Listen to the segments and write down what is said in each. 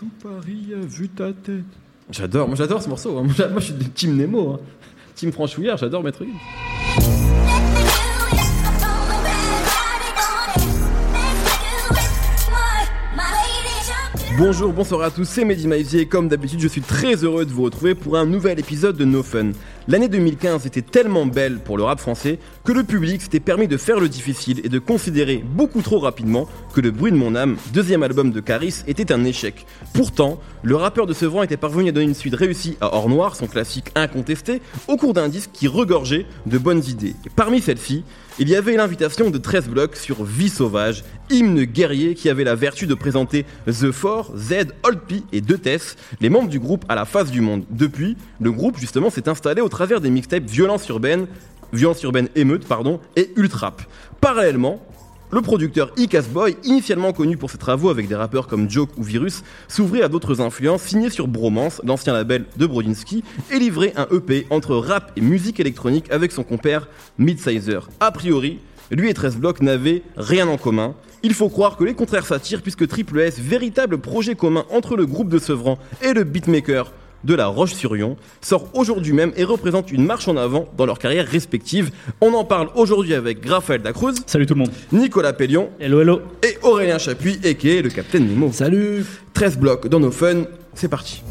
Tout Paris a vu ta tête. J'adore, moi j'adore ce morceau. hein. Moi, je suis de Team Nemo. Hein. Team Franchouillard, j'adore Maître Gims. Bonjour, bonsoir à tous, c'est Mehdi Maizier et comme d'habitude je suis très heureux de vous retrouver pour un nouvel épisode de No Fun. L'année 2015 était tellement belle pour le rap français que le public s'était permis de faire le difficile et de considérer beaucoup trop rapidement que Le bruit de mon âme, deuxième album de Caris, était un échec. Pourtant, le rappeur de Sevran était parvenu à donner une suite réussie à Or Noir, son classique incontesté, au cours d'un disque qui regorgeait de bonnes idées. Parmi celles-ci, il y avait l'invitation de 13 blocs sur Vie sauvage, hymne guerrier qui avait la vertu de présenter The Four, Z, Old P et Deux Tess, les membres du groupe à la face du monde. Depuis, le groupe justement s'est installé au travers des mixtapes Violence urbaine, Violence urbaine émeute pardon et Ultrap. Parallèlement, le producteur Icas Boy, initialement connu pour ses travaux avec des rappeurs comme Joke ou Virus, s'ouvrait à d'autres influences, signé sur Bromance, l'ancien label de Brodinski, et livrait un EP entre rap et musique électronique avec son compère Midsizer. A priori, lui et 13 blocs n'avaient rien en commun. Il faut croire que les contraires s'attirent puisque Triple S, véritable projet commun entre le groupe de Sevran et le beatmaker de la Roche-sur-Yon, sort aujourd'hui même et représente une marche en avant dans leur carrière respective. On en parle aujourd'hui avec Raphaël Dacruz, Salut tout le monde. Nicolas Pellion Hello, hello. et Aurélien Chapuis, a.k.a. le Capitaine Nemo. Salut 13 blocs dans nos fun, c'est parti.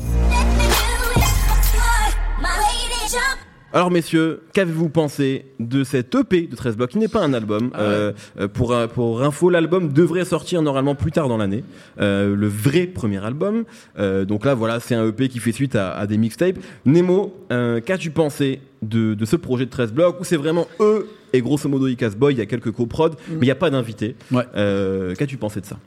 Alors messieurs, qu'avez-vous pensé de cet EP de 13 blocs qui n'est pas un album Euh, euh, pour, pour info, l'album devrait sortir normalement plus tard dans l'année. Euh, le vrai premier album. Euh, donc là voilà, c'est un EP qui fait suite à, à des mixtapes. Nemo, euh, qu'as-tu pensé de, de ce projet de 13 blocs où c'est vraiment eux et grosso modo Icas Boy, il y a quelques coprods, mais il n'y a pas d'invité. Ouais. Euh, qu'as-tu pensé de ça?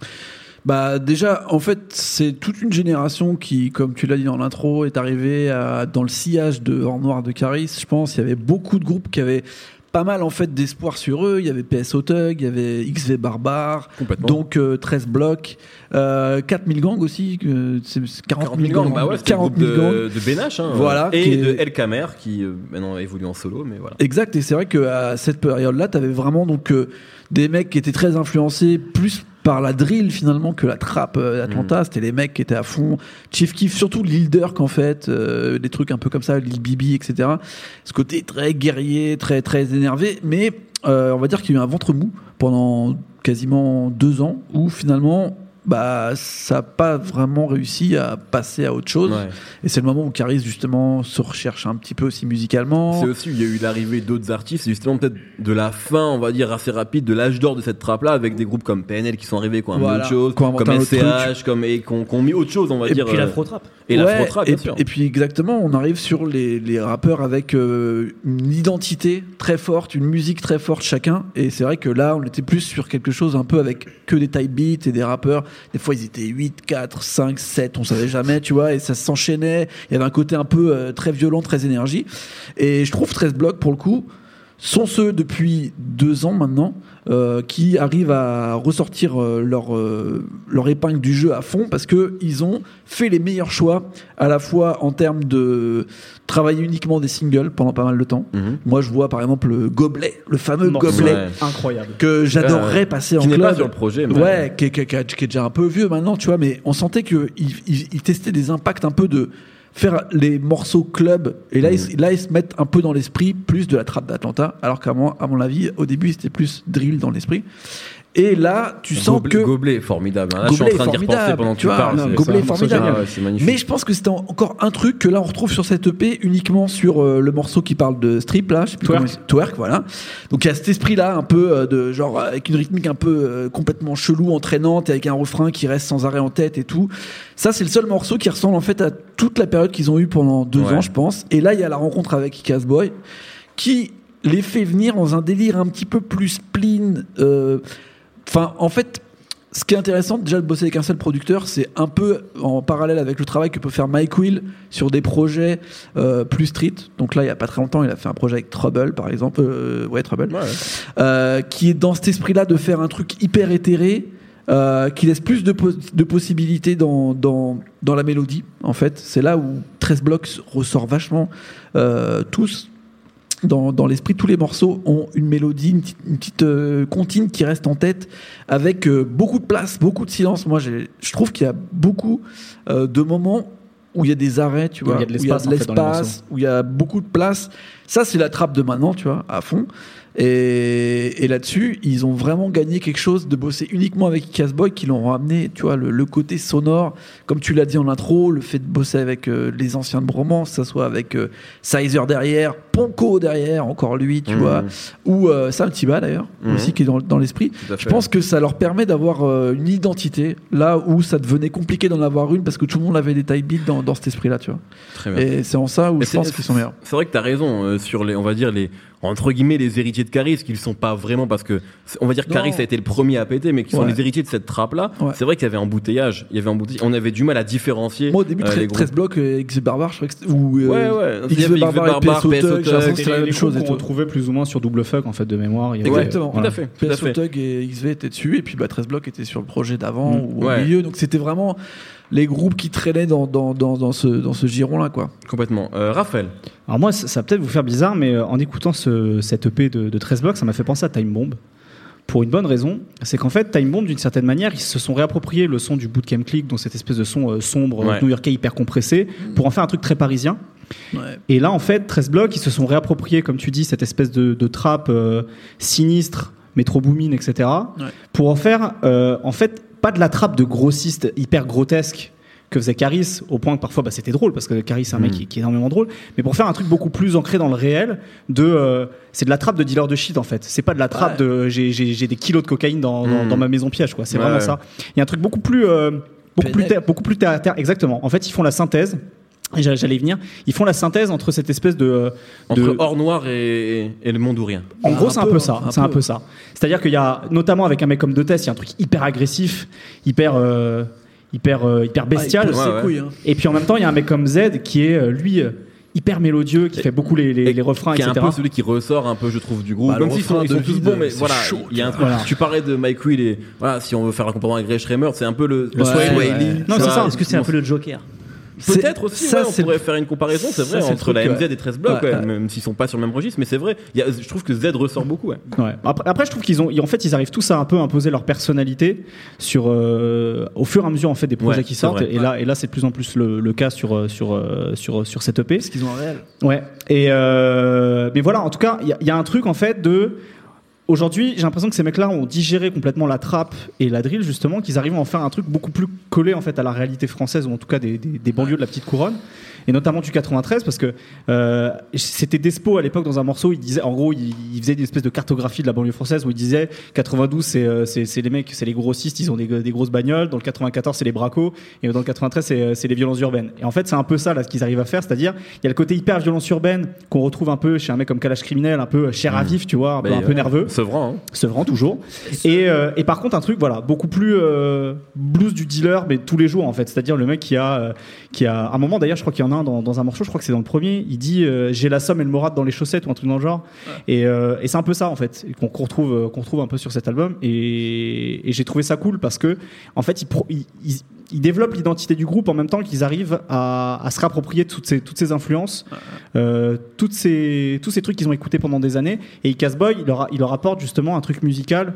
Bah déjà, en fait, c'est toute une génération qui, comme tu l'as dit dans l'intro, est arrivée à- dans le sillage de Hors Noir de Caris. Je pense il y avait beaucoup de groupes qui avaient pas mal en fait d'espoir sur eux. Il y avait PS Tug, il y avait XV Barbare, donc euh, 13 blocs, euh, 4000 gangs aussi, euh, c'est c'est 40 000 gangs, bah ouais, c'était le 40 groupe 000 gangs. de, de Benache, hein, Voilà, et de El Kamer qui euh, maintenant évolue en solo, mais voilà. Exact, et c'est vrai qu'à cette période-là, tu avais vraiment donc euh, des mecs qui étaient très influencés plus par la drill finalement que la trap euh, d'Atlanta. Mm. C'était les mecs qui étaient à fond. Chief Keef, surtout Lil Durk en fait, euh, des trucs un peu comme ça, Lil Bibi, etc. Ce côté très guerrier, très très énervé, mais euh, on va dire qu'il y a eu un ventre mou pendant quasiment deux ans où finalement. Bah, ça n'a pas vraiment réussi à passer à autre chose. Ouais. Et c'est le moment où Caris, justement, se recherche un petit peu aussi musicalement. C'est aussi, il y a eu l'arrivée d'autres artistes, c'est justement peut-être de la fin, on va dire, assez rapide de l'âge d'or de cette trappe-là, avec des groupes comme PNL qui sont arrivés, qui ont Voilà, autre chose, comme SCH, comme, et qui ont, ont mis autre chose, on va Et dire. Puis euh, l'afro-trap. Et Ouais, bien sûr. et puis exactement, on arrive sur les, les rappeurs avec euh, une identité très forte, une musique très forte chacun. Et c'est vrai que là, on était plus sur quelque chose un peu avec que des type beats et des rappeurs. Des fois, ils étaient 8, 4, 5, 7, on savait jamais, tu vois, et ça s'enchaînait. Il y avait un côté un peu euh, très violent, très énergie. Et je trouve 13 blocs, pour le coup, sont ceux depuis deux ans maintenant euh, qui arrivent à ressortir euh, leur, euh, leur épingle du jeu à fond parce que ils ont fait les meilleurs choix à la fois en termes de travailler uniquement des singles pendant pas mal de temps. Mhm. Moi, je vois par exemple le gobelet, le fameux Morceau gobelet Ouais. Incroyable. que j'adorerais passer en Qui n'est club. pas sur le projet, mais- Ouais, qui, est- qui est- qui est- qui est déjà un peu vieux maintenant, tu vois, mais on sentait qu'il il, il testait des impacts un peu de faire les morceaux club. Et là, ils, là ils se mettent un peu dans l'esprit plus de la trappe d'Atlanta alors qu'à mon, à mon avis au début c'était plus drill dans l'esprit et là tu sens Gobelet, que Gobelet est formidable. hein. Là, Gobelet je suis en train d'y repenser formidable, pendant que tu vois, parles. non, Gobelet est formidable. Ah ouais, mais je pense que c'était en- encore un truc que là on retrouve sur cette EP uniquement sur euh, le morceau qui parle de strip là, je sais plus Twerk. comment twerk voilà. Donc il y a cet esprit là un peu euh, de genre avec une rythmique un peu euh, complètement chelou, entraînante et avec un refrain qui reste sans arrêt en tête et tout. Ça c'est le seul morceau qui ressemble en fait à toute la période qu'ils ont eu pendant deux Ouais. ans je pense. Et là il y a la rencontre avec Icas Boy qui les fait venir dans un délire un petit peu plus spleen. euh, Enfin en fait ce qui est intéressant déjà de bosser avec un seul producteur, c'est un peu en parallèle avec le travail que peut faire Mike Will sur des projets euh, plus street. Donc là, il y a pas très longtemps, il a fait un projet avec Trouble, par exemple, euh, ouais Trouble, Ouais, ouais. euh, qui est dans cet esprit-là de faire un truc hyper éthéré. qui laisse plus de, pos- de possibilités dans, dans, dans la mélodie, en fait. C'est là où 13 blocs ressort vachement tous. Dans, dans l'esprit, tous les morceaux ont une mélodie, une petite, une petite, euh, comptine qui reste en tête, avec euh, beaucoup de place, beaucoup de silence. Moi, j'ai- je trouve qu'il y a beaucoup euh, de moments où il y a des arrêts, tu Où il vois, y a de l'espace, en fait, où il y a beaucoup de place. Ça, c'est la trappe de maintenant, tu vois, à fond. Et, et là-dessus, ils ont vraiment gagné quelque chose de bosser uniquement avec Casboy, qui l'ont ramené, tu vois, le, le côté sonore, comme tu l'as dit en intro, le fait de bosser avec euh, les anciens de Bromance, que ça soit avec euh, Sizer derrière, Ponko derrière, encore lui, tu Mhm. vois, ou euh, Sam Tiba d'ailleurs, Mhm. aussi qui est dans, dans l'esprit. Je pense que ça leur permet d'avoir euh, une identité là où ça devenait compliqué d'en avoir une parce que tout le monde avait des type beats dans, dans cet esprit-là, tu vois. Très bien. Et c'est en ça où Mais je pense qu'ils sont meilleurs. C'est vrai que tu as raison euh, sur les, on va dire les, entre guillemets, les héritiers de Caris, qu'ils sont pas vraiment parce que, on va dire. Caris a été le premier à péter, mais qui sont Ouais. les héritiers de cette trappe là. Ouais. C'est vrai qu'il y avait embouteillage, il y avait embouteillage, on avait du mal à différencier. Moi au début, euh, 13, les groupes. 13 blocs, euh, X Barbar, je crois que c'était- ou euh, Ouais, ouais. X Il y avait Barbar et Barbar, PSO PSO Tug, j'ai l'impression que Tug. c'était la même chose tout. retrouvait plus ou moins sur Double Fuck en fait de mémoire. Il y avait- Exactement. Tout à fait. Tug et XV étaient dessus, et puis bah, 13 blocs était sur le projet d'avant Mm. ou au Ouais. milieu. Donc c'était vraiment les groupes qui traînaient dans, dans, dans, dans ce, dans ce giron-là, quoi. Complètement. Euh, Raphaël. Alors moi, ça, ça va peut-être vous faire bizarre, mais euh, en écoutant ce, cette EP de, de 13 blocs, ça m'a fait penser à Time Bomb. Pour une bonne raison, c'est qu'en fait, Time Bomb, d'une certaine manière, ils se sont réappropriés le son du Bootcamp Click, donc cette espèce de son euh, sombre, Ouais. new-yorkais hyper compressé, pour en faire un truc très parisien. Et là, en fait, 13 blocs, ils se sont réappropriés, comme tu dis, cette espèce de, de trap euh, sinistre, métro booming, etc. Ouais. Pour en faire, euh, en fait, pas de la trappe de grossiste hyper grotesque que faisait Caris, au point que parfois bah, c'était drôle, parce que Caris c'est un mec Mm. qui, qui est énormément drôle, mais pour faire un truc beaucoup plus ancré dans le réel, de, euh, c'est de la trappe de dealer de shit en fait. C'est pas de la trappe de j'ai, des kilos de cocaïne dans, dans, Mm. dans ma maison piège, quoi. C'est Ouais, vraiment ça. Il y a un truc beaucoup plus, euh, beaucoup plus, beaucoup plus terre à terre. Exactement. En fait, ils font la synthèse. J'allais y venir. Ils font la synthèse entre cette espèce de, Entre de- Or Noir et, et le monde ou rien. en gros, un c'est un peu, hein, ça. un C'est un peu. ça. C'est-à-dire qu'il y a, notamment avec un mec comme De Test, il y a un truc hyper agressif, hyper, euh, hyper, euh, hyper bestial. Ah, Ouais, ouais. couilles, hein. Et puis en même temps, il y a un mec comme Z qui est, euh, lui, euh, hyper mélodieux, qui fait beaucoup les, les, Et les refrains, qui est un etc. peu celui qui ressort un peu, je trouve, du groupe. Bah, Même s'ils sont, ils sont tous bons, mais voilà, il y a un tu truc. Tu parlais de Mike Will et voilà, si on veut faire un comparaison avec Ray Schremer, c'est un peu le, le Ouais, ouais. Non, c'est ça. Est-ce que c'est un peu le Joker? Peut-être aussi, ça, ouais, on pourrait faire une comparaison, c'est ça, vrai, c'est le entre la MZ et 13 blocs, Ouais, ouais, ouais. même s'ils sont pas sur le même registre, mais c'est vrai, il y a- je trouve que Z ressort beaucoup. Ouais. Ouais. Après, après, je trouve qu'ils ont, en fait, ils arrivent tous à un peu imposer leur personnalité sur, euh, au fur et à mesure en fait des projets Ouais, qui sortent. vrai. Et là, et là, c'est de plus en plus le, le cas sur, euh, sur, euh, sur, sur cette EP. Parce qu'ils ont un réel. Ouais. Et euh, mais voilà, en tout cas, il y, y a un truc en fait de. Aujourd'hui, j'ai l'impression que ces mecs-là ont digéré complètement la trappe et la drill justement, qu'ils arrivent à en faire un truc beaucoup plus collé en fait à la réalité française ou en tout cas des, des- des banlieues de la petite couronne et notamment du 93 parce que euh, c'était Despo à l'époque dans un morceau, il disait en gros, il, il faisait une espèce de cartographie de la banlieue française où il disait 92 c'est euh, c'est c'est les mecs, c'est les grossistes, ils ont des, des grosses bagnoles, dans le 94 c'est les bracos et dans le 93 c'est euh, c'est les violences urbaines. Et en fait, c'est un peu ça là ce qu'ils arrivent à faire, c'est-à-dire il y a le côté hyper violence urbaine qu'on retrouve un peu chez un mec comme Kalash Criminel, un peu cher à vif, tu vois, un peu, Bah, un peu ouais, nerveux. Sevran, hein. Sevran toujours. Et, euh, et par contre un truc voilà beaucoup plus euh, blues du dealer mais tous les jours en fait. C'est-à-dire le mec qui a euh, qui a à un moment d'ailleurs je crois qu'il y en a un dans, dans un morceau, je crois que c'est dans le premier, il dit euh, j'ai la somme et le morade dans les chaussettes ou un truc dans le genre. Et, euh, et c'est un peu ça en fait qu'on retrouve qu'on retrouve un peu sur cet album et, et j'ai trouvé ça cool parce que en fait il, pro- il, il- il développe l'identité du groupe en même temps qu'ils arrivent à, à se réapproprier toutes ces, toutes ces influences, euh, toutes ces, tous ces trucs qu'ils ont écoutés pendant des années. Et Casboy, il leur, a- il leur apporte justement un truc musical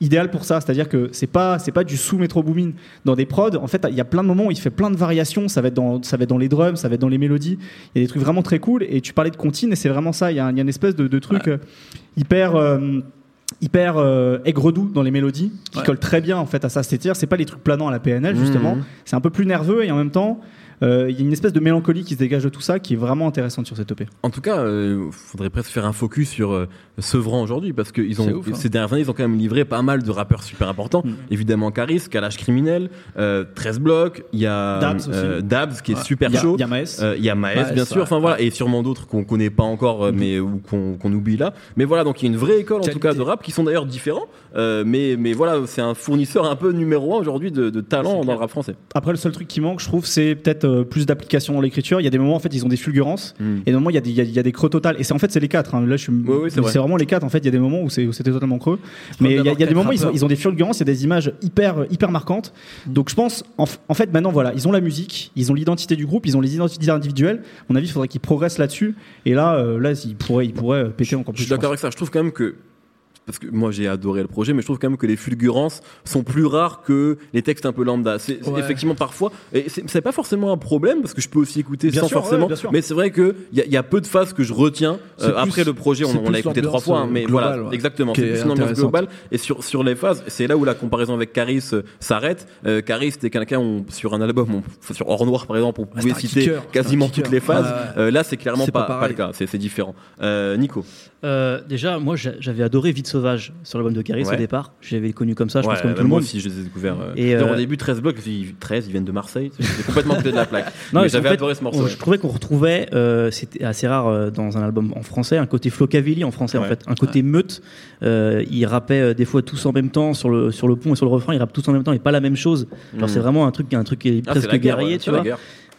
idéal pour ça. C'est-à-dire que c'est pas, c'est pas du sous métro booming. Dans des prods, en fait, il y a plein de moments où il fait plein de variations. Ça va être dans, ça va être dans les drums, ça va être dans les mélodies. Il y a des trucs vraiment très cool. Et tu parlais de comptine, et c'est vraiment ça. Il y, a y une espèce de, de truc euh, hyper. euh, hyper euh, aigre-doux dans les mélodies qui Ouais. colle très bien en fait à ça c'est-à-dire c'est pas les trucs planants à la PNL justement Mhm. c'est un peu plus nerveux et en même temps euh, il y a une espèce de mélancolie qui se dégage de tout ça qui est vraiment intéressante sur cette EP En tout cas, il faudrait presque faire un focus sur euh, Sevran aujourd'hui parce que ils ont, ouf, hein. ces dernières années, ils ont quand même livré pas mal de rappeurs super importants. Mm. Évidemment, Caris, Kalash Criminel, euh, 13 blocs, il y a Dabs aussi. euh, Dabs qui est Ouais. super il y a, chaud. il y a Maes Euh, Il y a Maes, Maes, bien sûr. ouais. Enfin voilà, et sûrement d'autres qu'on connaît pas encore, euh, mais ou qu'on oublie là. Mais voilà, donc il y a une vraie école en tout cas de rap qui sont d'ailleurs différents. Euh, mais mais voilà, c'est un fournisseur un peu numéro un aujourd'hui de, de talent dans le rap français. Après, le seul truc qui manque, je trouve, c'est peut-être euh, plus d'application dans l'écriture. Il y a des moments en fait ils ont des fulgurances Hmm. et des moments il y a des, il y a, il y a des creux totales. Et c'est en fait c'est les quatre. hein. Là je suis, c'est vrai. c'est vraiment les quatre. En fait il y a des moments où c'est- c'était totalement creux. Mais il y a, il y a des moments ils ont, ils ont des fulgurances, il y a des images hyper hyper marquantes. Donc je pense en, fait maintenant voilà ils ont la musique, ils ont l'identité du groupe, ils ont les identités individuelles. À mon avis il faudrait qu'ils progressent là-dessus. Et là euh, là ils pourraient ils pourraient péter encore Je plus. suis d'accord avec ça. Je trouve quand même que parce que moi j'ai adoré le projet, mais je trouve quand même que les fulgurances sont plus rares que les textes un peu lambda. C'est Ouais. effectivement parfois, et c'est pas forcément un problème parce que je peux aussi écouter Bien sans sûr, forcément. mais c'est vrai que il y, a- il y a peu de phases que je retiens euh, plus- après le projet. On, l'a écouté trois fois, hein, euh, mais voilà, ouais. exactement. C'est plus une ambiance intéressante. globale et sur sur les phases. C'est là où la comparaison avec Caris euh, s'arrête. Euh, Caris c'était quelqu'un on- sur un album, on- sur Or Noir par exemple, on pouvait citer kicker, quasiment toutes les phases. Euh, là c'est clairement pas, pas pas le cas. C'est différent. Euh, Nico. Euh, déjà, moi j'a- j'avais adoré Vite Sauvage sur l'album de Caris Ouais. au départ. J'avais connu comme ça, je Ouais, pense comme bah, tout le moi monde. aussi, je les ai découverts. euh, Et, euh, au début, 13 blocs, ils- 13, ils viennent de Marseille. J'ai complètement côté de la plaque. Non, mais mais j'avais adoré ce morceau. on- ouais. Je trouvais qu'on retrouvait, euh, c'était assez rare euh, dans un album en français, un côté Flocavilli en français en fait, un côté meute. Euh, ils rappaient des fois tous en même temps sur le sur le pont et sur le refrain, ils rappent tous en même temps et pas la même chose. Mm. c'est vraiment un truc, un truc qui est Ah, presque guerre, guerrier, tu vois.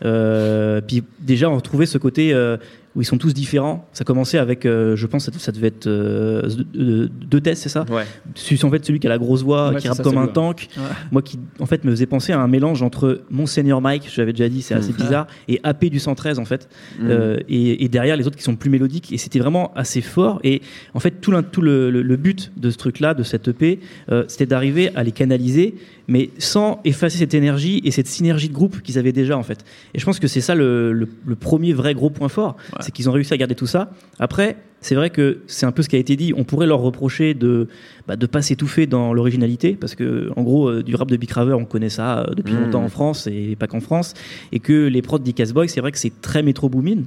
Euh, puis déjà on retrouvait ce côté euh, où ils sont tous différents. Ça commençait avec, euh, je pense, ça, ça devait être euh, deux deux tests, c'est ça Ouais. Celui, en fait, celui qui a la grosse voix, Ouais, qui rappe ça, comme un tank. Ouais. Moi, qui en fait me faisait penser à un mélange entre Monseigneur Mike, j'avais déjà dit, c'est assez Mm. bizarre, et AP du 113 en fait. Mm. Euh, et, et derrière les autres qui sont plus mélodiques. Et c'était vraiment assez fort. Et en fait, tout, le, le- le but de ce truc-là, de cette EP, euh, c'était d'arriver à les canaliser, mais sans effacer cette énergie et cette synergie de groupe qu'ils avaient déjà en fait. Et je pense que c'est ça le, le- le premier vrai gros point fort, Ouais. C'est qu'ils ont réussi à garder tout ça. Après, c'est vrai que c'est un peu ce qui a été dit. On pourrait leur reprocher de bah, de pas s'étouffer dans l'originalité, parce que en gros, euh, du rap de Big Raver, on connaît ça euh, depuis Mhm. longtemps en France et pas qu'en France, et que les prods d'Icas Boy, c'est vrai que c'est très métro boomin.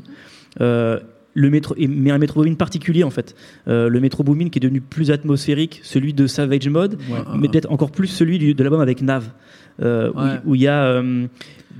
Euh, le métro, mais un métro boomin particulier en fait. Euh, le métro boomin qui est devenu plus atmosphérique, celui de Savage Mode, mais peut-être encore plus celui du- de l'album avec Nav, euh, où- Ouais. où il y a, euh,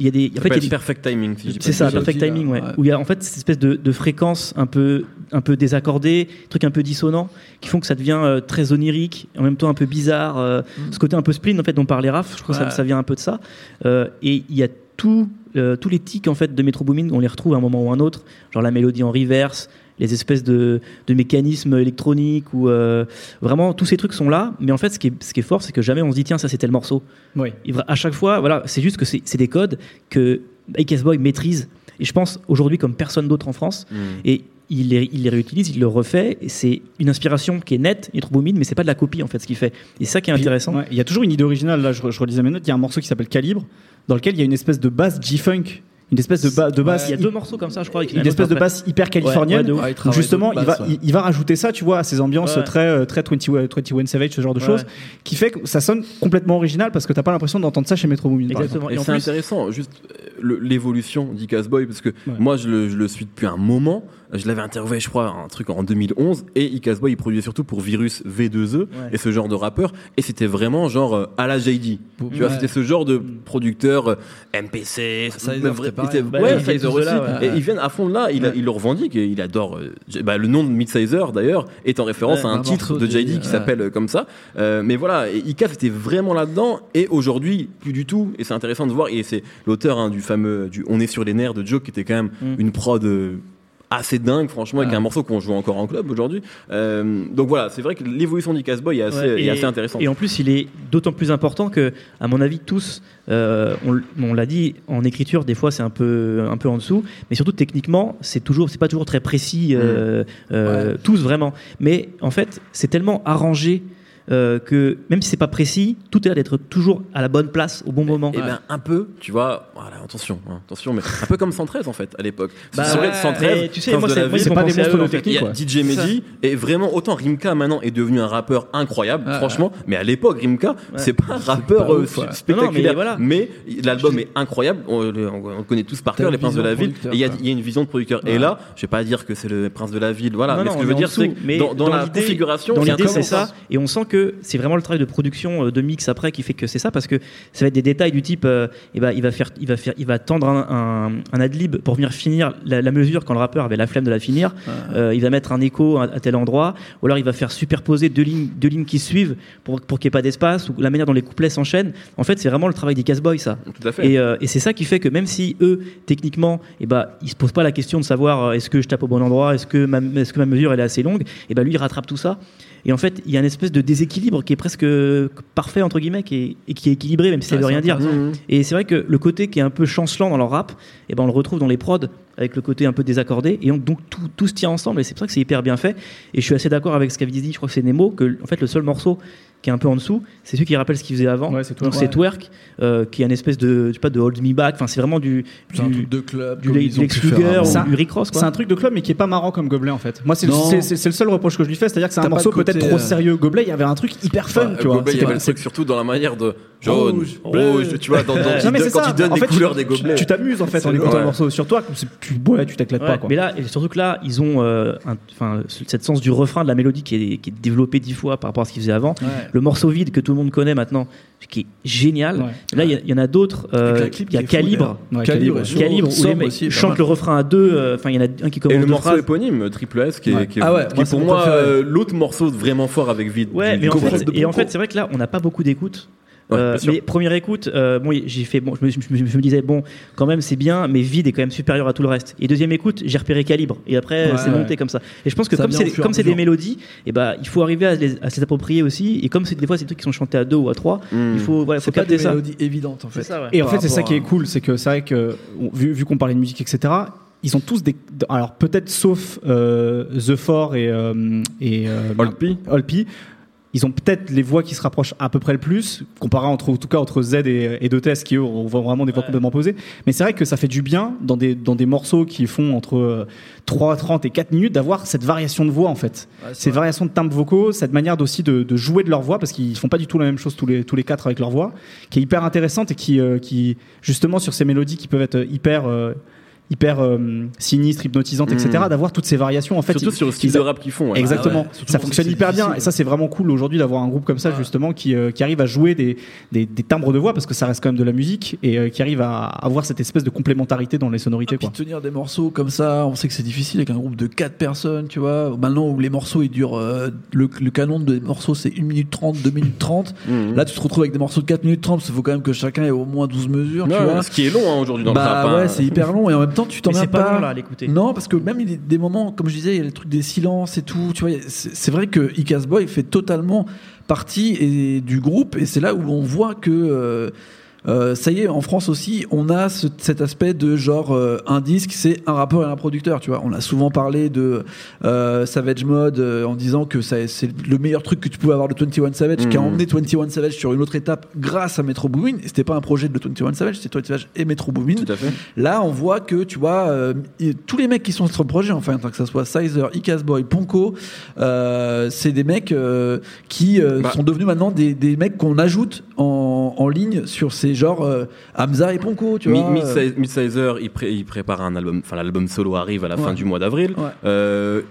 il y a des, en Ça fait, il y a des- Perfect Timing. si c'est ça, perfect aussi, timing, ouais. ouais. Où il y a en fait cette espèce de, de fréquence un peu, un peu désaccordée, truc un peu dissonant, qui font que ça devient euh, très onirique, en même temps un peu bizarre. euh, Ce côté un peu spleen en fait dont parlait Raph, je crois que ça, Ouais. ça vient un peu de ça. Euh, et il y a tout, euh, tous les tics en fait de Metro Boomin, on les retrouve à un moment ou un autre, genre la mélodie en reverse, les espèces de, de mécanismes électroniques ou euh, vraiment tous ces trucs sont là. Mais en fait, ce qui est, ce qui est fort, c'est que jamais on se dit tiens ça c'était le morceau. Oui. À chaque fois, voilà, c'est juste que c'est c'est des codes que AKS Boy maîtrise. Et je pense aujourd'hui comme personne d'autre en France. Mm. Et il les, il les réutilise, il le refait. C'est une inspiration qui est nette, il est trop boumine, mais c'est pas de la copie en fait ce qu'il fait. Et ça qui est intéressant. ouais, Il y a toujours une idée originale. Là, je, je relisais mes notes. Il y a un morceau qui s'appelle Calibre, dans lequel il y a une espèce de basse G-funk, une espèce de, ba- de basse, Il y a deux morceaux comme ça, je crois. avec une un espèce de basse hyper californienne. Ouais, ouais, il justement, il va, basses, ouais. il, il va rajouter ça, tu vois, à ces ambiances Ouais. très, euh, très 21, 21 Savage, ce genre de choses, ouais. qui fait que ça sonne complètement original parce que t'as pas l'impression d'entendre ça chez Metro Boomin. Exactement. Et, Et c'est intéressant, juste euh, l'évolution d'Icas Boy, parce que moi je le, je le suis depuis un moment. Je l'avais interviewé, je crois, un truc en 2011, et Icas Boy il produisait surtout pour Virus V2E et ce genre de rappeur, et c'était vraiment genre euh, à la JD. Tu vois, c'était ce genre de producteur euh, MPC, Sizer, mais vrai- c'était Bah, ouais, Sizer aussi. là, ouais. Et ils viennent à fond de là, il, il le revendique et il adore. euh, bah, le nom de Midsizer d'ailleurs est en référence à un titre de JD qui s'appelle comme ça. Mais voilà, et Icas était vraiment là-dedans et aujourd'hui plus du tout. Et c'est intéressant de voir. Et c'est l'auteur hein, du fameux du On est sur les nerfs de Joe qui était quand même Mm. une prod. Assez dingue franchement avec un morceau qu'on joue encore en club aujourd'hui Euh, donc voilà c'est vrai que l'évolution d'Icas Boy est assez, Ouais, est et- assez intéressante Et en plus, il est d'autant plus important que, à mon avis, tous, euh, on, l'a dit, en écriture, des fois, c'est un peu, un peu en dessous, mais surtout techniquement, c'est toujours, c'est pas toujours très précis, euh, euh, tous vraiment. Mais en fait, c'est tellement arrangé. Euh, que même si c'est pas précis, tout est là d'être toujours à la bonne place au bon moment. Et ben un peu, tu vois, voilà, attention, hein, attention, mais un peu comme 113 en fait à l'époque. Bah ouais, 113, mais tu sais, moi, c'est- pas des à monstres de technique. Il y a. DJ Mehdi et vraiment autant Rimka maintenant est devenu un rappeur incroyable, franchement. Mais à l'époque, Rimka, c'est pas un rappeur pas euh, ouf, spectaculaire. Non, non, mais mais l'album est incroyable. On, on- on connaît tous par cœur les Princes de la Ville. Et il y, a- y une vision de producteur. Et là, je vais pas dire que c'est le Prince de la Ville, voilà. Mais ce que je veux dire, c'est dans, la configuration, Dans l'idée, c'est ça. Et on sent que c'est vraiment le travail de production euh, de mix après qui fait que c'est ça, parce que ça va être des détails du type, euh, eh ben, il va faire, il va faire, il va tendre un, un, un adlib pour venir finir la, la mesure quand le rappeur avait la flemme de la finir. Euh, il va mettre un écho à, à tel endroit, ou alors il va faire superposer deux lignes, deux lignes qui suivent pour, pour qu'il n'y ait pas d'espace, ou la manière dont les couplets s'enchaînent. En fait, c'est vraiment le travail des Casboys, ça. Tout à fait. Et, euh, et c'est ça qui fait que même si eux, techniquement, eh ben, ils se posent pas la question de savoir est-ce que je tape au bon endroit, est-ce que ma, est-ce que ma mesure elle est assez longue, et ben lui il rattrape tout ça. Et en fait, il y a une espèce de déséquilibre qui est presque parfait entre guillemets, qui est, et qui est équilibré, même si ça Ouais, veut rien dire. intéressant. Mhm. Et c'est vrai que le côté qui est un peu chancelant dans leur rap, eh ben on le retrouve dans les prods avec le côté un peu désaccordé. Et donc, donc tout, tout se tient ensemble. Et c'est pour ça que c'est hyper bien fait. Et je suis assez d'accord avec ce qu'avait dit, je crois que c'est Nemo, que en fait le seul morceau qui est un peu en dessous, c'est celui qui rappelle ce qu'il faisait avant. Ouais, c'est donc Twerk. c'est Twerk, euh, qui est une espèce de, je sais pas, de Hold Me Back. Enfin, c'est vraiment du, C'est un du, truc de club. du Lex Luger ou Ça- du Rick Ross. C'est un truc de club, mais qui est pas marrant comme Gobelet en fait. Moi, c'est le, Non. c'est- c'est- c'est le seul reproche que je lui fais, c'est-à-dire que c'est un morceau peut-être trop euh, sérieux. Gobelet, il y avait un truc hyper fun, tu vois. Goblet, il y avait le truc surtout dans la manière de jaune, Rouge, tu vois, dans, dans- Non, mais quand il donne les couleurs des gobelets. Tu t'amuses en fait en écoutant le morceau sur toi, tu ouais, tu t'éclates pas quoi. mais là, et surtout que là, ils ont euh, enfin, ce- cette sens du refrain, de la mélodie qui est, qui est développée dix fois par rapport à ce qu'ils faisaient avant. Le morceau vide que tout le monde connaît maintenant, qui est génial. Ouais. Là, il y en a d'autres. euh, Il y a fou, Calibre. Ouais, Calibre, Calibre. Calibre où les Somme mecs aussi, chantent le refrain à deux. euh, Enfin, il y en a un qui commence Et le morceau phrases. éponyme, Triple S, qui est, Ouais. qui est, Ah ouais, qui moi, est c'est pour moi euh, l'autre morceau vraiment fort avec vide. Ouais, mais en fait, et en fait, c'est vrai que là, on n'a pas beaucoup d'écoute. Ouais, Euh, mais première écoute, euh, bon, j'ai fait, bon, je me, je me- je me disais bon, quand même c'est bien, mais vide est quand même supérieur à tout le reste. Et deuxième écoute, j'ai repéré calibre, et après Ouais, c'est ouais. monté comme ça. Et je pense que Ça comme c'est comme des mélodies, et bah il faut arriver à, les, à se les approprier aussi. Et comme c'est des fois c'est des trucs qui sont chantés à deux ou à trois, Mm. il faut, voilà, faut C'est pas capter des ça. mélodies évidentes en fait. C'est ça, ouais. Et en fait, c'est ça qui est cool, c'est que c'est vrai que vu, vu qu'on parlait de musique, etc. Ils ont tous des. Alors peut-être sauf euh, The Four et euh, et euh, Old P. Old P, Ils ont peut-être les voix qui se rapprochent à peu près le plus, comparé entre, en tout cas entre Z et, et Dotes, qui eux ont vraiment des voix Ouais. complètement posées. Mais c'est vrai que ça fait du bien dans des, dans des morceaux qui font entre euh, 3, 30 et 4 minutes d'avoir cette variation de voix en fait. Ouais, Ces vrai. variations de timbres vocaux, cette manière aussi de, de jouer de leur voix, parce qu'ils font pas du tout la même chose tous les, tous les quatre avec leur voix, qui est hyper intéressante et qui, euh, qui justement sur ces mélodies qui peuvent être hyper, euh, hyper euh, sinistres, hypnotisantes, etc., Mhm. d'avoir toutes ces variations en fait. Surtout ils- sur le style de rap qu'ils font. ouais. Exactement. Ah ouais, ça fonctionne hyper bien. Et ça, c'est vraiment cool aujourd'hui d'avoir un groupe comme ça, Ouais. justement, qui, euh, qui arrive à jouer des, des, des timbres de voix, parce que ça reste quand même de la musique, et euh, qui arrive à avoir cette espèce de complémentarité dans les sonorités. Ah, puis tenir des morceaux comme ça, on sait que c'est difficile avec un groupe de 4 personnes, tu vois. Maintenant où les morceaux ils durent, euh, le, le canon des morceaux c'est 1 minute 30, 2 minutes 30. Mhm. Là tu te retrouves avec des morceaux de 4 minutes 30, parce qu'il faut quand même que chacun ait au moins 12 mesures, Ouais, tu vois. ce qui est long hein, aujourd'hui dans bah le rap. hein. ouais, c'est hyper long et en même temps tu t'en pas long là à l'écouter. Non, parce que même il y a des moments, comme je disais, il y a les trucs des silences et tout. Tu vois, c'est c'est vrai que Icas Boy fait totalement partie et, du groupe, et c'est là où on voit que euh, euh, ça y est, en France aussi, on a ce- cet aspect de genre euh, un disque, c'est un rappeur et un producteur. Tu vois, on a souvent parlé de euh, Savage Mode en disant que c'est le meilleur truc que tu pouvais avoir de 21 Savage, qui a Mhm. emmené 21 Savage sur une autre étape grâce à Metro Boomin. C'était pas un projet de 21 Savage, c'était 21 Savage et Metro Boomin. Tout à fait. Là, on voit que, tu vois, tous les mecs qui sont sur le projet, enfin, que ça soit Sizer, Icas Boy, Ponko, c'est des mecs qui Bah. sont devenus maintenant des, des mecs qu'on ajoute en, en ligne sur ces genres euh, Hamza et Ponko, tu vois. euh, Midsize- Midsizer, il, pré- il prépare un album, enfin l'album solo arrive à la fin du mois d'avril. Ouais. Euh,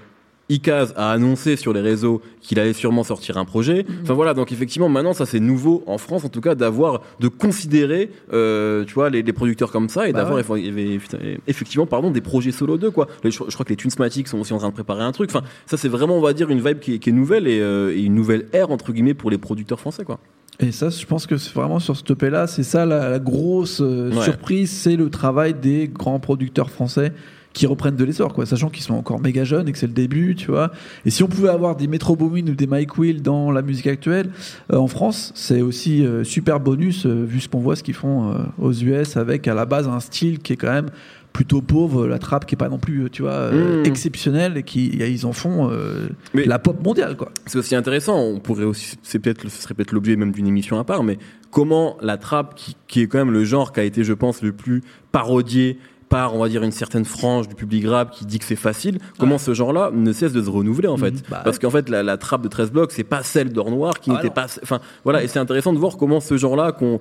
Ikaz a annoncé sur les réseaux qu'il allait sûrement sortir un projet. Mm-hmm. Enfin voilà, donc effectivement maintenant ça c'est nouveau en France en tout cas d'avoir de considérer, euh, tu vois, les, les producteurs comme ça et Bah d'avoir ouais. effectivement pardon des projets solo d'eux quoi. Les- Je, je crois que les Tunesmatics sont aussi en train de préparer un truc. Enfin ça c'est vraiment on va dire une vibe qui est, qui est nouvelle et, euh, et une nouvelle ère entre guillemets pour les producteurs français quoi. Et ça, je pense que c'est vraiment sur ce EP là, c'est ça la, la grosse euh, Ouais. surprise, c'est le travail des grands producteurs français qui reprennent de l'essor, quoi, sachant qu'ils sont encore méga jeunes et que c'est le début, tu vois. Et si on pouvait avoir des Metro Boomin ou des Mike Will dans la musique actuelle, euh, en France, c'est aussi euh, super bonus euh, vu ce qu'on voit ce qu'ils font euh, aux US avec à la base un style qui est quand même plutôt pauvre, la trappe qui est pas non plus, tu vois, euh, Mmh. exceptionnelle et qui ils en font euh, Mais- la pop mondiale, quoi. C'est aussi intéressant. On pourrait aussi, c'est peut-être, ce serait peut-être l'objet même d'une émission à part, mais comment la trappe, qui, qui est quand même le genre qui a été, je pense, le plus parodié par, on va dire, une certaine frange du public rap qui dit que c'est facile, comment ce genre-là ne cesse de se renouveler, en fait. Bah Parce qu'en fait, la, la trappe de 13 blocs, c'est pas celle d'Or Noir qui Ah n'était pas, enfin, voilà. Et c'est intéressant de voir comment ce genre-là, qu'on,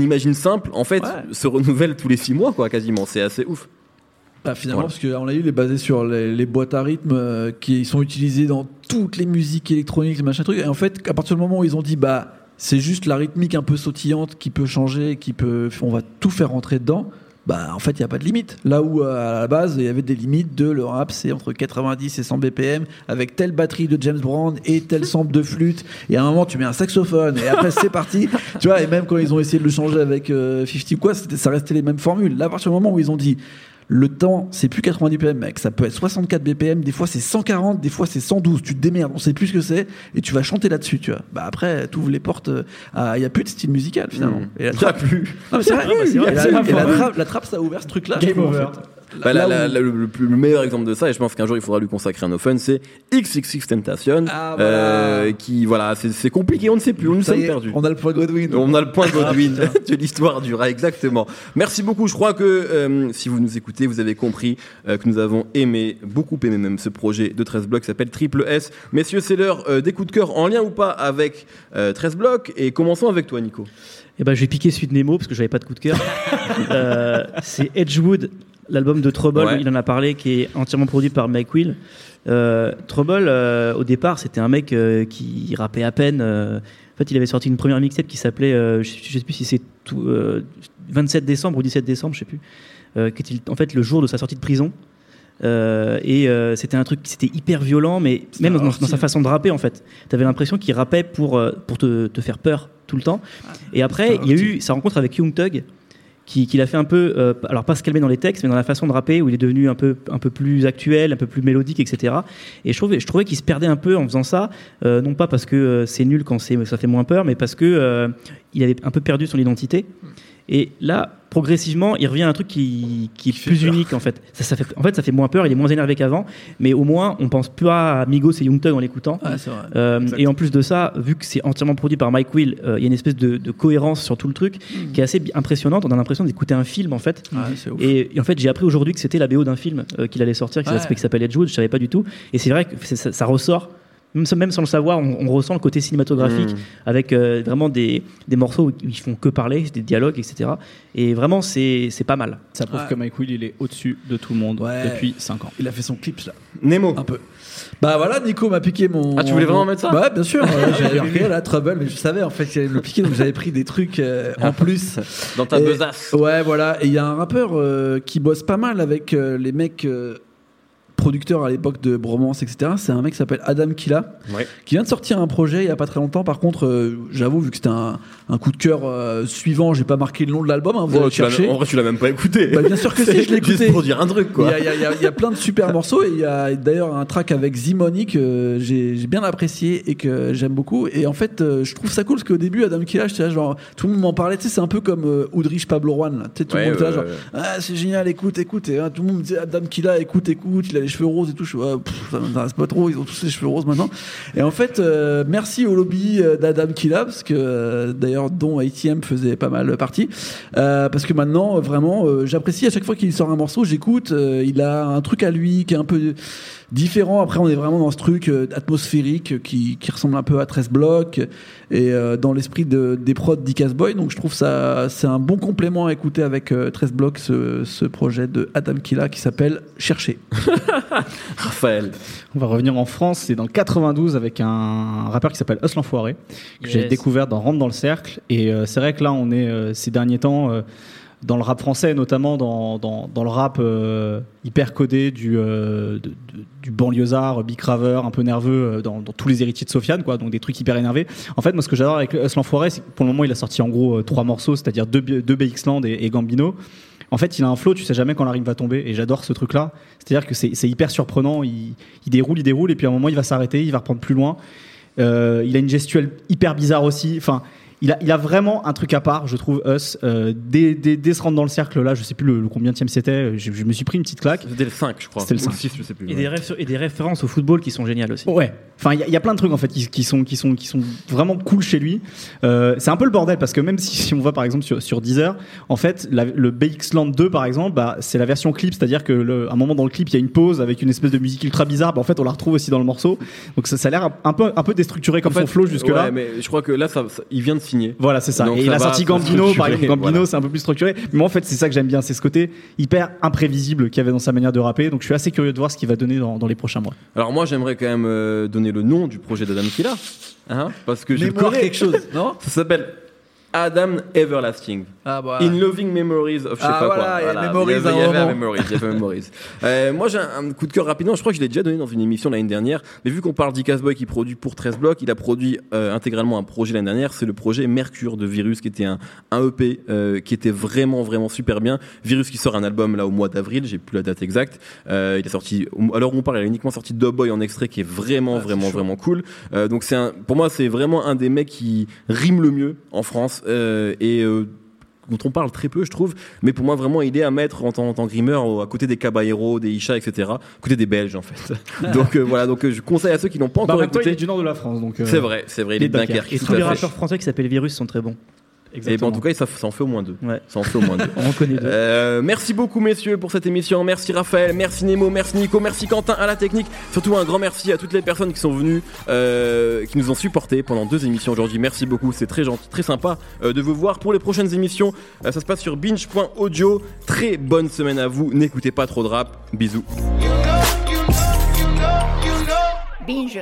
imagine simple, en fait, Ouais. se renouvelle tous les six mois, quoi, quasiment. C'est assez ouf. Bah, finalement, Voilà. parce qu'on a eu les basés sur les, les boîtes à rythme euh, qui sont utilisées dans toutes les musiques électroniques, les machins trucs. Et en fait, à partir du moment où ils ont dit, bah, c'est juste la rythmique un peu sautillante qui peut changer, qui peut, on va tout faire rentrer dedans. Bah, en fait, il n'y a pas de limite. Là où, euh, à la base, il y avait des limites de le rap, c'est entre 90 et 100 BPM, avec telle batterie de James Brown et tel sample de flûte. Et à un moment, tu mets un saxophone, et après, c'est parti. Tu vois, et même quand ils ont essayé de le changer avec euh, 50 ou quoi, ça restait les mêmes formules. Là, à partir du moment où ils ont dit, le temps, c'est plus 90 BPM, mec. Ça peut être 64 BPM, des fois c'est 140, des fois c'est 112. Tu te démerdes, on sait plus ce que c'est, et tu vas chanter là-dessus, tu vois. Bah après, tu ouvres les portes, euh, à- il y a plus de style musical finalement. Mmh. Et la Il y a trappe, plus. non, mais c'est vrai, bah, et la- la trappe, la trappe, ça a ouvert ce truc-là. Game en over. fait. Bah, Là où- le, le plus- le meilleur exemple de ça, et je pense qu'un jour il faudra lui consacrer un open, c'est XXX Tentation, Ah, voilà. euh, qui voilà, c'est c'est compliqué, on ne sait plus, on nous sommes perdus. on a le point Godwin. On a le point Godwin Ah, putain. de l'histoire du rat, exactement. Merci beaucoup. Je crois que euh, si vous nous écoutez, vous avez compris euh, que nous avons aimé, beaucoup aimé même, ce projet de 13 blocs qui s'appelle Triple S. Messieurs, c'est l'heure euh, des coups de cœur en lien ou pas avec euh, 13 blocs. Et commençons avec toi, Nico. Et ben, je vais piquer celui de Nemo parce que j'avais pas de coup de cœur. Euh, c'est Edgewood, l'album de Trouble. Ouais. Il en a parlé, qui est entièrement produit par Mike Will. Euh, Trouble, euh, au départ, c'était un mec euh, qui rappait à peine. euh, en fait, il avait sorti une première mixtape qui s'appelait, je, je sais plus si c'est tout, euh, 27 décembre ou 17 décembre, je sais plus, qui était en fait le jour de sa sortie de prison. Et c'était un truc, c'était hyper violent, mais même dans, dans sa façon de rapper, en fait, t'avais l'impression qu'il rappait pour pour te, te faire peur tout le temps. Et après, Ah, il y a eu sa rencontre avec Young Thug, qui, qui l'a fait un peu, euh, alors pas se calmer dans les textes, mais dans la façon de rapper, où il est devenu un peu, un peu plus actuel, un peu plus mélodique, etc. Et je trouvais, je trouvais qu'il se perdait un peu en faisant ça, euh, non pas parce que euh, c'est nul quand c'est, ça fait moins peur, mais parce que euh, il avait un peu perdu son identité. Et là, progressivement, il revient à un truc qui, qui est Qui plus peur. unique en fait. Ça, ça fait. En fait, ça fait moins peur, il est moins énervé qu'avant, mais au moins, on pense pas à Migos et Young Thug en l'écoutant. Ah. Euh, et en plus de ça, vu que c'est entièrement produit par Mike Will, euh, il y a une espèce de, de cohérence sur tout le truc qui est assez impressionnante. On a l'impression d'écouter un film en fait. Et, et en fait, j'ai appris aujourd'hui que c'était la BO d'un film euh, qu'il allait sortir qui s'appelle- Edgewood. Je savais pas du tout. Et c'est vrai que ça ressort. Même sans, le savoir, on, on ressent le côté cinématographique Mmh. avec euh, vraiment des, des morceaux où ils font que parler, des dialogues, etc. Et vraiment, c'est c'est pas mal. Ça prouve Ouais. que Mike Will il est au-dessus de tout le monde Ouais. depuis 5 ans. Il a fait son clip là, Nemo. un peu. Bah voilà, Nico m'a piqué mon. Ah, tu voulais vraiment mettre ça? Bah bien sûr. ouais, J'avais marqué la Trouble, mais je savais en fait qu'il allait me le piquer, donc j'avais pris des trucs euh, en plus. Dans ta Et- besace. Ouais, voilà. Et il y a un rappeur euh, qui bosse pas mal avec euh, les mecs euh, producteurs à l'époque de Bromance, etc. C'est un mec qui s'appelle Adam Killa, Ouais. qui vient de sortir un projet il y a pas très longtemps. Par contre, euh, j'avoue, vu que c'était un, un coup de cœur euh, suivant, j'ai pas marqué le nom de l'album. Hein, vous Oh, tu en vrai, tu l'as même pas écouté. Bah, bien sûr que si, je l'ai Juste écouté. pour dire un truc, Il y, quoi. a, il y a- il y a- il y a plein de super morceaux et il y a d'ailleurs un track avec Zimoni que j'ai j'ai bien apprécié et que j'aime beaucoup. Et en fait, euh, je trouve ça cool parce qu'au début, Adam Killa, là, genre, tout le monde m'en parlait. Tu sais, c'est un peu comme euh, Oudrich Pablo Juan. Là. Tu sais, tout Ouais, le monde était là, ouais, genre, ouais. ah, c'est génial, écoute, écoute. Et hein, tout le monde me disait Adam Killa, écoute, écoute, il cheveux roses et tout. Je ah, pff, ça m'intéresse pas trop, ils ont tous les cheveux roses maintenant. Et en fait, euh, merci au lobby euh, d'Adam Killa, parce que euh, d'ailleurs, dont ATM faisait pas mal partie. Parce que maintenant, vraiment, j'apprécie à chaque fois qu'il sort un morceau, j'écoute. il a un truc à lui qui est un peu différent. Après, on est vraiment dans ce truc euh, atmosphérique euh, qui, qui ressemble un peu à 13 blocs et euh, dans l'esprit de, des prods d'Icas Boy. Donc, je trouve ça c'est un bon complément à écouter avec euh, 13 blocs ce, ce projet de Adam Killa qui s'appelle Chercher. Raphaël. On va revenir en France, c'est dans le 92 avec un rappeur qui s'appelle Us l'Enfoiré, que j'ai découvert dans Rentre dans le Cercle. Et euh, c'est vrai que là, on est euh, ces derniers temps euh, dans le rap français, notamment dans, dans, dans le rap euh, hyper codé du, euh, de- du banlieusard, bicraveur, un peu nerveux, euh, dans, tous les héritiers de Sofiane, quoi, donc des trucs hyper énervés. En fait, moi, ce que j'adore avec Us l'Enfoiré, c'est que pour le moment, il a sorti en gros euh, trois morceaux, c'est-à-dire deux, deux BX Land et, et Gambino. En fait, il a un flow, tu sais jamais quand la rime va tomber, et j'adore ce truc-là. C'est-à-dire que c'est hyper surprenant. Il, il déroule, il déroule, et puis à un moment, il va s'arrêter, il va reprendre plus loin. Euh, il a une gestuelle hyper bizarre aussi. Enfin, il a, il a vraiment un truc à part, je trouve, Us. Euh, dès, dès, dès se rendre dans le cercle, là, je sais plus le, le combien c'était, je, je me suis pris une petite claque. C'était le 5, je crois. C'était le Ou 5. 6, je sais plus. Et ouais. des, réf- et des références au football qui sont géniales aussi. Ouais, Enfin, il y, a- il y a plein de trucs en fait qui, qui sont qui sont qui sont vraiment cool chez lui. Euh, c'est un peu le bordel parce que même si, si on voit par exemple sur, sur Deezer, en fait, la- le BX Land 2 par exemple, bah, c'est la version clip, c'est-à-dire que le, à un moment dans le clip, il y a une pause avec une espèce de musique ultra bizarre. Bah, en fait, on la retrouve aussi dans le morceau. Donc ça, ça a l'air un peu un peu déstructuré comme En fait, son flow jusque là. Ouais, mais je crois que là, ça, ça- il vient de Voilà, c'est ça. Donc et ça il a va, sorti c'est Gambino, par exemple. Gambino, voilà. c'est un peu plus structuré. Mais moi, en fait, c'est ça que j'aime bien, c'est ce côté hyper imprévisible qu'il y avait dans sa manière de rapper. Donc, je suis assez curieux de voir ce qu'il va donner dans, dans les prochains mois. Alors moi, j'aimerais quand même euh, donner le nom du projet d'Adam Killa, hein, parce que Mémoire connais. quelque chose, non? Ça s'appelle Adam Everlasting. Ah bah. In Loving Memories of je sais Ah, pas voilà, quoi. a Memories il y avait, il y Memories, il y avait Memories. Euh, moi j'ai un, un coup de cœur rapidement, je crois que je l'ai déjà donné dans une émission l'année dernière, mais vu qu'on parle d'Icas Boy qui produit pour 13 blocs, il a produit euh, intégralement un projet l'année dernière, c'est le projet Mercure de Virus qui était un, un EP euh, qui était vraiment vraiment super bien. Virus qui sort un album là au mois d'avril, j'ai plus la date exacte. Il a sorti, où on parle, il a uniquement sorti Dub Boy en extrait qui est vraiment Ah, vraiment vraiment cool. Donc c'est un, pour moi c'est vraiment un des mecs qui rime le mieux en France et euh, dont on parle très peu, je trouve, mais pour moi vraiment il est à mettre en tant, en tant que rimeur au- à côté des Caballero, des Isha, etc. À côté des Belges en fait. donc euh, voilà, donc euh, je conseille à ceux qui n'ont pas Bah, en encore même temps, il est écouté. du nord de la France. donc. euh, C'est vrai, c'est vrai, il est de Dunkerque. Et tous les rappeurs français qui s'appellent Virus sont très bons. Et ben, en tout cas, ça, ça en fait au moins deux. Ouais. Ça en fait au moins deux. On en connaît deux. Euh, merci beaucoup messieurs pour cette émission. Merci Raphaël, merci Nemo, merci Nico, merci Quentin à la technique. Surtout un grand merci à toutes les personnes qui sont venues, euh, qui nous ont supportés pendant deux émissions aujourd'hui. Merci beaucoup, c'est très gentil, très sympa euh, de vous voir pour les prochaines émissions. Euh, ça se passe sur binge.audio. Très bonne semaine à vous. N'écoutez pas trop de rap. Bisous. Binge.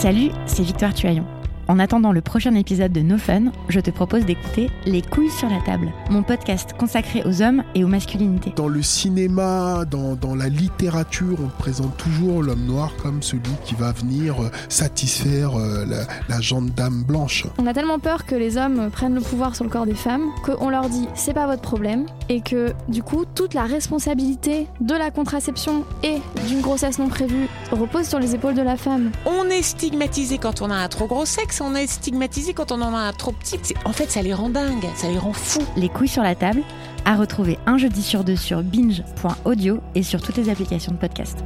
Salut, c'est Victoire Tuaillon. En attendant le prochain épisode de No Fun, je te propose d'écouter Les couilles sur la table, mon podcast consacré aux hommes et aux masculinités. Dans le cinéma, dans, dans la littérature, on présente toujours l'homme noir comme celui qui va venir euh, satisfaire euh, la, la dame blanche. On a tellement peur que les hommes prennent le pouvoir sur le corps des femmes qu'on leur dit c'est pas votre problème et que du coup toute la responsabilité de la contraception et d'une grossesse non prévue repose sur les épaules de la femme. On est stigmatisé quand on a un trop gros sexe, on est stigmatisé quand on en a un trop petit. En fait, ça les rend dingues, ça les rend fous. Les couilles sur la table, à retrouver un jeudi sur deux sur binge.audio et sur toutes les applications de podcast.